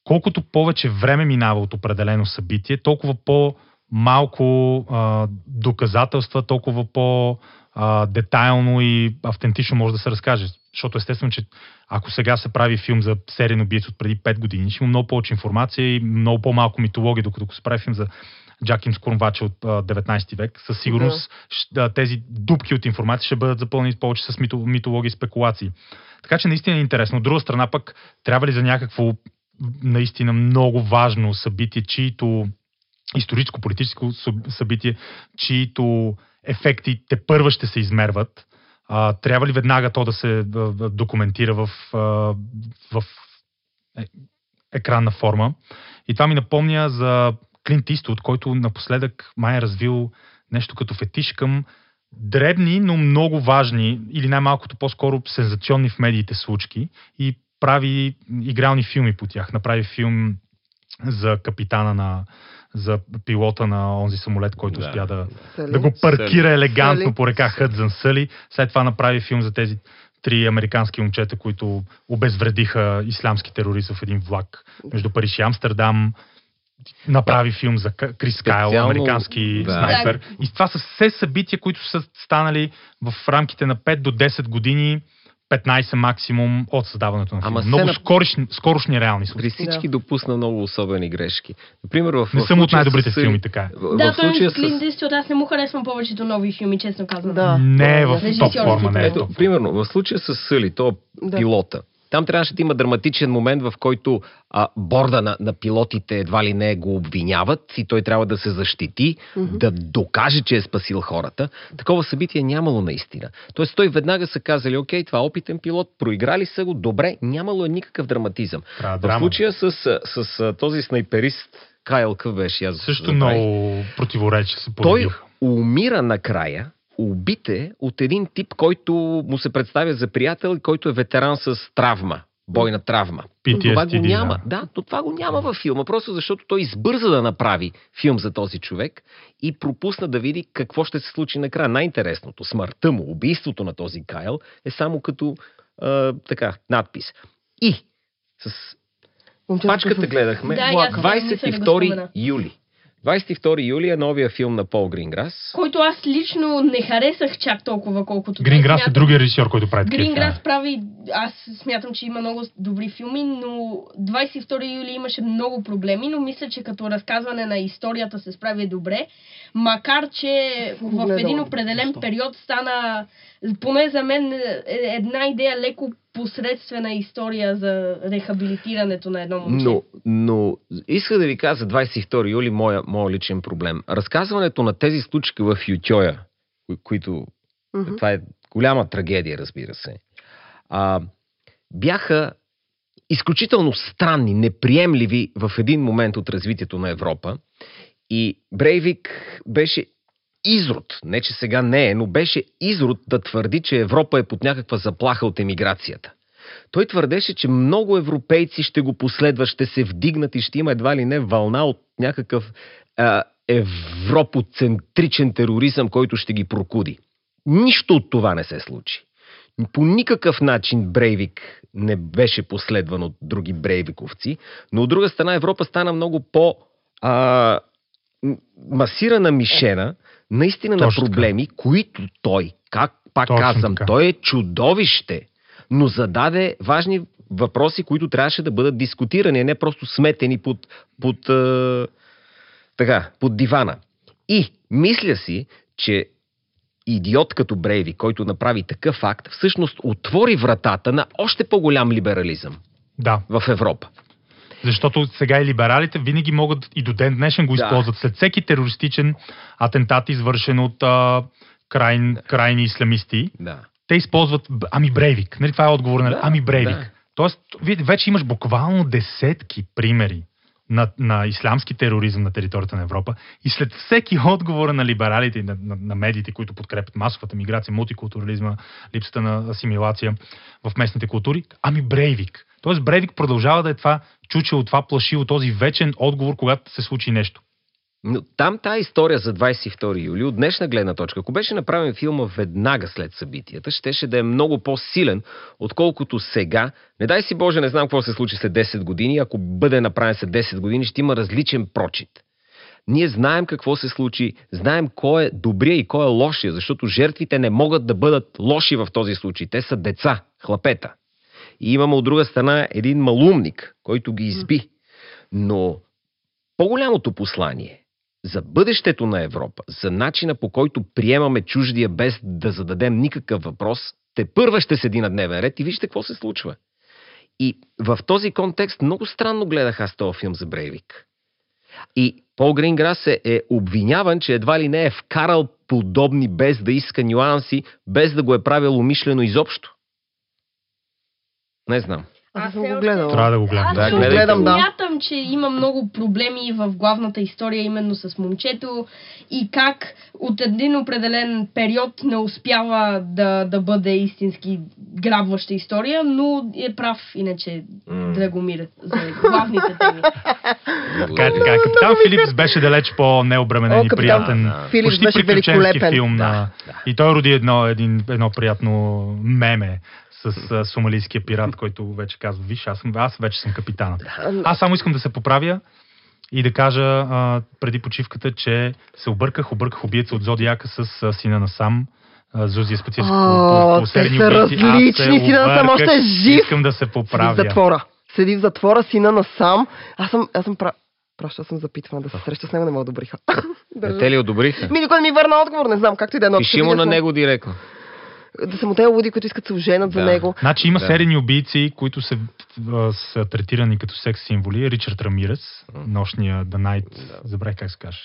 колкото повече време минава от определено събитие, толкова по-малко а, доказателства, толкова по а, детайлно и автентично може да се разкаже. Защото естествено, че ако сега се прави филм за сериен убиец от преди 5 години, ще има много повече информация и много по-малко митология, докато ако се прави филм за Джаким Скорнвача от а, 19 век, със сигурност да. тези дупки от информация ще бъдат запълнени повече с мито, митология и спекулации. Така че наистина е интересно. От друга страна пък, трябва ли за някакво наистина много важно събитие, чието историческо-политическо съб- събитие, чието ефекти те първа ще се измерват, а, трябва ли веднага то да се документира в, в е, екранна форма? И това ми напомня за Клинт Иствуд, който напоследък май е развил нещо като фетиш към дребни, но много важни, или най-малкото по-скоро сензационни в медиите случки и прави игрални филми по тях. Направи филм за капитана на за пилота на онзи самолет, който
Да.
успя да, да го паркира елегантно
Сали.
по река Хъдзън Съли. След това направи филм за тези три американски момчета, които обезвредиха ислямски терорист в един влак между Париж и Амстердам. Направи филм за Крис Кайл,
Специално-
американски
да.
снайпер. И това са все събития, които са станали в рамките на 5 до 10 години, 15 максимум от създаването на
Ама
филма. Много
на-
скорошни, скорошни реални
При
случаи.
всички
Да.
допусна много особени грешки. Например, в,
Не
в
съм от
случая
най-добрите
с-
филми, така е.
В,
Да,
в
той
случая
е Клинт
с...
Иствуд, аз не му харесвам повечето нови филми, честно казвам.
Да.
Не е в топ форма, не е
Ето, примерно, в случая с Съли, то
Да.
пилота. Там трябваше да има драматичен момент, в който а, борда на, на пилотите едва ли не го обвиняват и той трябва да се защити,
Мгм.
да докаже, че е спасил хората. Такова събитие нямало наистина. Тоест той веднага са казали, окей, това е опитен пилот, проиграли са го, добре, нямало е никакъв драматизъм.
Трябва
В случая с, с, с, този снайперист, Кайл Къв беше, аз
Също много противоречия се
Той
породиха.
умира накрая, убите от един тип, който му се представя за приятел и който е ветеран с травма. Бойна травма. това го
PTSD,
няма.
да.
Да, но това го няма във филма, просто защото той избърза да направи филм за този човек и пропусна да види какво ще се случи накрая. Най-интересното, смъртта му, убийството на този Кайл е само като а, така, надпис. И с пачката гледахме
Да, и аз
влака.
това мисля да го
22
спомена.
юли. 22 юли е новия филм на Пол Гринграс.
Който аз лично не харесах чак толкова, колкото.
Гринграс е
Смятам-
другия режисьор, който прави
Гринграс прави, аз смятам, че има много добри филми, но 22 юли имаше много проблеми, но мисля, че като разказване на историята се справи добре, макар че в
Гледала.
един определен период стана, поне за мен, е една идея леко посредствена история за рехабилитирането на едно момче.
Но, но иска да ви кажа за 22 юли моя, моя личен проблем. Разказването на тези случки в Ютьоя, кои- които
Мгм.
това е голяма трагедия, разбира се, а, бяха изключително странни, неприемливи в един момент от развитието на Европа. И Брейвик беше изрод, не че сега не е, но беше изрод да твърди, че Европа е под някаква заплаха от емиграцията. Той твърдеше, че много европейци ще го последват, ще се вдигнат и ще има едва ли не вълна от някакъв а, европоцентричен тероризъм, който ще ги прокуди. Нищо от това не се случи. По никакъв начин Брейвик не беше последван от други брейвиковци, но от друга страна Европа стана много по масирана мишена, наистина
Точно
на проблеми, които той, как пак
Точно
казвам,
така.
той е чудовище, но зададе важни въпроси, които трябваше да бъдат дискутирани, а не просто сметени под, под, а, така, под дивана. И мисля си, че идиот като Брейви, който направи такъв акт, всъщност отвори вратата на още по-голям либерализъм
Да,
в Европа.
Защото сега и либералите винаги могат и до ден днешен го
Да.
използват. След всеки терористичен атентат, извършен от а, край, крайни исламисти,
Да.
те използват ами Брейвик. Нали, това е отговор на
Да,
ами Брейвик.
да.
Тоест, вече имаш буквално десетки примери на, на ислямски тероризъм на територията на Европа и след всеки отговор на либералите и на, на, на медиите, които подкрепят масовата миграция, мултикултурализма, липсата на асимилация в местните култури, ами Брейвик. Тоест Брейвик продължава да е това чучело, това плашило, този вечен отговор, когато се случи нещо.
Но там тази история за 22 юли, от днешна гледна точка, ако беше направен филма веднага след събитията, щеше да е много по-силен, отколкото сега. Не дай си Боже, не знам какво се случи след 10 години. Ако бъде направен след 10 години, ще има различен прочит. Ние знаем какво се случи, знаем кой е добрия и кой е лошия, защото жертвите не могат да бъдат лоши в този случай. Те са деца, хлапета. И имаме от друга страна един малумник, който ги изби. Но по-голямото послание за бъдещето на Европа, за начина по който приемаме чуждия без да зададем никакъв въпрос, те първа ще седи на дневен ред и вижте какво се случва. И в този контекст много странно гледах аз този филм за Брейвик. И Пол Гринграс е, е обвиняван, че едва ли не е вкарал подобни без да иска нюанси, без да го е правил умишлено изобщо. Не знам.
Аз
Аз
го гледала.
Трябва да го гледам.
Аз
Да, гледайте
го. Да.
смятам, че има много проблеми в главната история, именно с момчето и как от един определен период не успява да, да бъде истински грабваща история, но е прав иначе
М.
Драгомир за главните теми. (laughs)
Така, е, така. е. Капитан Филипс беше далеч по-необременен и приятен.
Да.
Филипс
почти
беше великолепен.
филм.
Да,
на...
да.
И той роди едно, един, едно приятно меме с а, сомалийския пират, който вече казва, виж, аз, съм, аз вече съм капитанът. Аз само искам да се поправя и да кажа а, преди почивката, че се обърках, обърках убиеца от Зодиака с а, сина на сам. а, Зузи е специалист по,
О,
по, серийни
са различни. Сина на Сам още е жив.
Искам да се
Седи в
поправя.
затвора. Седи в затвора, сина на сам. Аз съм, аз съм пра... Праща съм запитвана да се среща с него, не ме одобриха.
Не те ли одобриха?
Ми никой не ми върна отговор, не знам както и да е.
Пиши му на него директно.
Да са му те луди, които искат да се оженят за
Да.
него.
Значи има
Да.
серийни убийци, които са, а, са третирани като секс символи. Ричард Рамирес, нощния The Night,
Да.
забравих как се каже.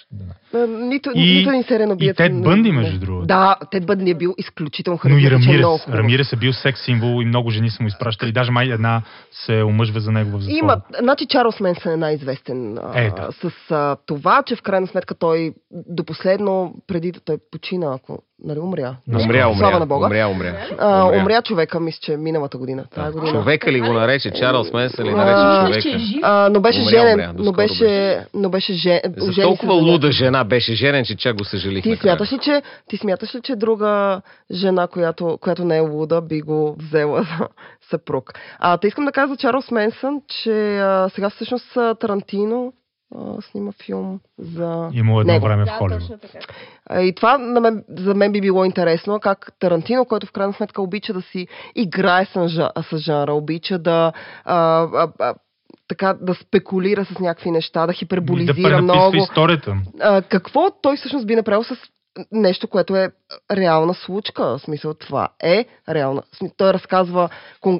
Нито,
И-
нито един сериен убиец.
и Тед Бънди,
не.
между другото.
Да, Тед Бънди е бил изключително
Но и
много
Рамирес.
хубав.
Рамирес е бил секс символ и много жени са му изпращали. Даже май една се омъжва за него в затвора.
Има, значи Чарлз Менсън е най-известен
Е, да.
с а, това, че в крайна сметка той до последно, преди да той почина, ако нали умря.
Наскоро.
Умря,
Слава
умря.
на Бога.
Умря, умря.
А,
Умря.
умря човека, мисля, че миналата година. Тази година.
Човека ли го нарече? Чарлз Менсън ли нарече
е
човека?
жив?
А, но беше
Умря,
женен,
умря,
но
доскоро
беше, но беше жен,
За
се
толкова луда жена беше женен, че чак го съжалих.
Ти смяташ ли, че, ти смяташ ли, че друга жена, която, която не е луда, би го взела за съпруг? А, те искам да кажа за Чарлз Менсън, че а, сега всъщност Тарантино а, снима филм за
Имало едно
него.
време в
Да,
Холивуд.
точно така.
А, И това на мен, за мен би било интересно, как Тарантино, който в крайна сметка обича да си играе с, жа- с жанра, обича да, а, а, а, така, да спекулира с някакви неща, да
да
хиперболизира
пренаписва
много.
историята.
А, какво той всъщност би направил с нещо, което е реална случка? В смисъл, това е реална. Той разказва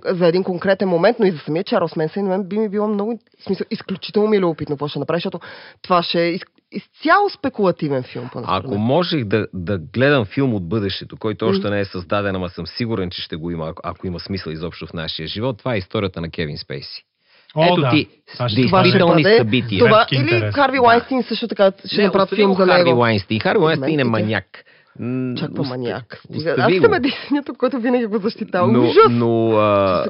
за един конкретен момент, но и за самия Чарлз Менсън, мен би ми било много, в смисъл, изключително ми е любопитно какво ще направи, защото това ще е из, изцяло спекулативен филм. според
Ако можех да, да гледам филм от бъдещето, който още не е създаден, ама съм сигурен, че ще го има, ако, ако има смисъл изобщо в нашия живот, това е историята на Кевин Спейси.
О,
Ето
да.
ти действителни събития.
Това, или
интерес.
Харви
Да.
Лайнстин също така ще
Не, остави
филм за
Харви
него.
Лайнстин. Харви Лайнстин е маняк.
Чак по
ост-
маняк. Аз съм
го.
единственият, който винаги го защитава.
Но,
Ужас!
но а,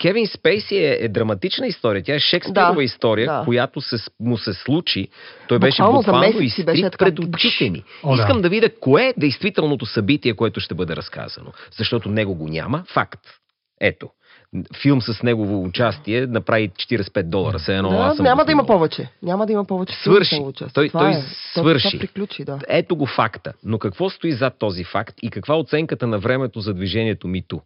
Кевин Спейси е, е драматична история. Тя е Шекспирова
Да,
история,
да.
която се, му се случи. Той беше
Буквално
буквално
беше
изтрит
така.
пред очите ни.
О, да.
Искам да видя кое е действителното събитие, което ще бъде разказано. Защото него го няма. Факт. Ето. Филм с негово участие направи 45 долара. Се едно, аз
Да,
съм
няма да има повече. Няма да има повече.
Свърши. Той-
Това
той
е.
Свърши.
Това приключи, да.
Ето го факта. Но какво стои зад този факт и каква оценката на времето за движението МИТО?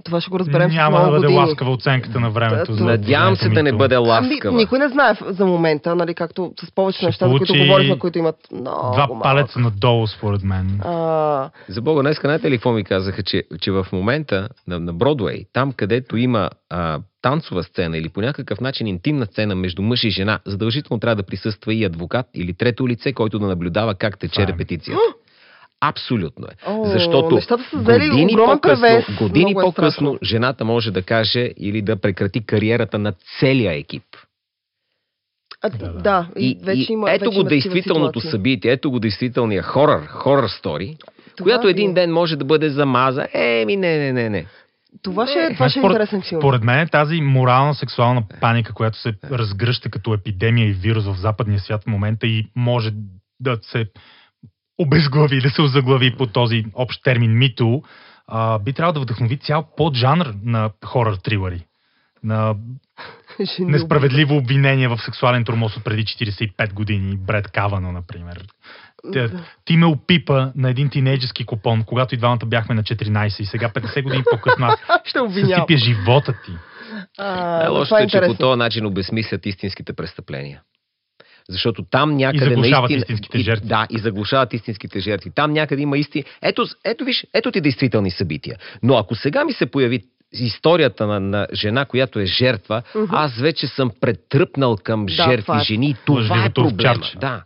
Това ще го разберем
Няма
в
да
много
бъде
години.
ласкава оценката на времето.
Да,
за
Надявам се да не бъде
MeToo.
ласкава.
Ами, никой не знае за момента, нали, както с повечето
Ще
неща, за които говорихме, които имат много
Два
малък.
палеца надолу, според мен.
А,
За Бога, днес знаете ли какво ми казаха, че, че в момента на, на Бродвей, там където има а, танцова сцена или по някакъв начин интимна сцена между мъж и жена, задължително трябва да присъства и адвокат или трето лице, който да наблюдава как тече
е.
репетицията. Абсолютно е.
О,
Защото
нещата са взели
години по-късно,
превес.
години
е
по-късно жената може да каже или да прекрати кариерата на целия екип.
а,
Да, да.
да, и,
И,
вече
и
има,
ето
вече
го действителното
ситуации.
събитие, ето го действителния хорър, хорър стори,
Това
която
ви-
един ден може да бъде замаза. Еми, не, не, не, не.
Това ще, е- това
Ма
ще е
според-
интересен филм.
Според мен е тази морална сексуална паника, която се разгръща като епидемия и вирус в западния свят в момента и може да се обезглави, да се озаглави по този общ термин мито, а, би трябвало да вдъхнови цял поджанр на хорър трилъри. На несправедливо обвинение в сексуален тормоз от преди 45 години. Бред Кавано, например. Те, ти ме опипа на един тинейджерски купон, когато и двамата бяхме на 14 и сега 50 години по-късно аз (laughs)
Ще
съсипя живота ти.
А,
Най-лошото
това е
е, че по този начин обесмислят истинските престъпления. Защото там
И
някъде
заглушават
наистина...
истинските
и-
жертви.
Да, и заглушават истинските жертви. Там някъде има истини. Ето, ето виж, ето ти действителни събития. Но ако сега ми се появи историята на, на жена, която е жертва,
Мгм.
аз вече съм претръпнал към
Да,
жертви
това е-
жени. Това е
Лъжливото
проблема.
овчарче.
Да.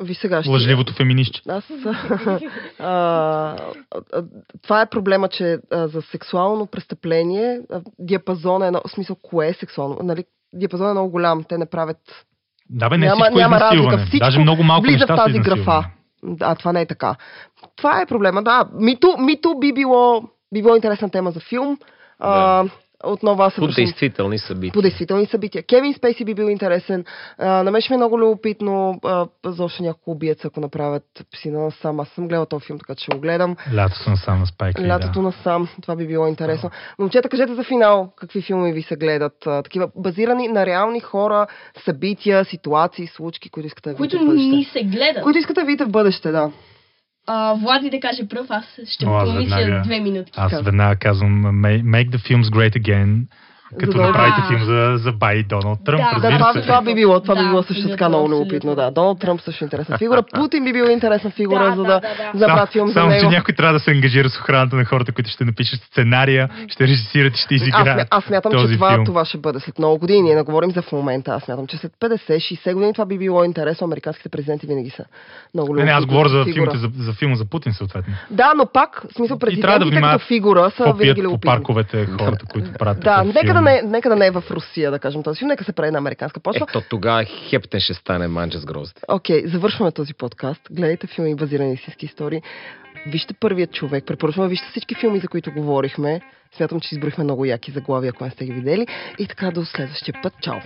Ви сега ще...
Лъжливото феминистче.
Аз... а, а, това е проблема, че а, за сексуално престъпление диапазон е, в смисъл, кое е сексуално? Нали? Диапазон е много голям. Те не правят...
Да, бе, не
няма,
всичко е
няма разлика.
изнасилване.
Всичко
Даже много малко
влиза в тази графа. Да, това не е така. Това е проблема, да. Мито, мито би било, би било интересна тема за филм. А, отново аз се
По действителни събития.
по действителни събития. Кевин Спейси би бил интересен. А, на мен ще ми е много любопитно а, за още няколко убиеца, ако направят псина на сам. Аз съм гледал този филм, така че го гледам.
Лятото на сам на Спайк Ли,
Лятото
да.
на сам, това би било интересно. Момчета, кажете за финал, какви филми ви се гледат. А, такива базирани на реални хора, събития, ситуации, случки, които искате да видите
които
в бъдеще.
ни се гледат.
Които искате да видите в бъдеще, да.
А, Влади да каже пръв, аз ще
О,
помисля
веднага-
две минутки.
Аз веднага казвам make, make the films great again, като
За да-
направите филм за, за Бай и Доналд Тръмп,
Да.
Да, това,
се.
това би било, това би
Да,
било също така много любопитно, да. Доналд Тръмп също е интересна фигура. Путин би бил интересна фигура,
Да,
за
да,
да,
да, да.
да направят филм за
само, че
него.
някой трябва да се ангажира с охраната на хората, които ще напишат сценария, ще режисират и ще
Аз,
изиграят
аз смятам,
този
че това,
филм.
това ще бъде след много години. Ние не говорим за в момента. Аз смятам, че след 50-60 години това би било интересно. Американските президенти винаги са много
Не, не, аз говоря за, филмите, за, за филма за Путин, съответно.
Да, но пак, смисъл,
да
президентите
внимават
като фигура са винаги
по
любопитни.
парковете хората, които правят
Да, нека. Да, не, нека да не е в Русия, да кажем този филм. Нека се прави на американска почва.
Ето тогава хептен ще стане манджа с грозде.
Окей, завършваме този подкаст. Гледайте филми базирани на истински истории. Вижте първият човек. Препоръчвам, вижте всички филми, за които говорихме. Смятам, че изброихме много яки заглавия, ако не сте ги видели. И така до следващия път. Чао!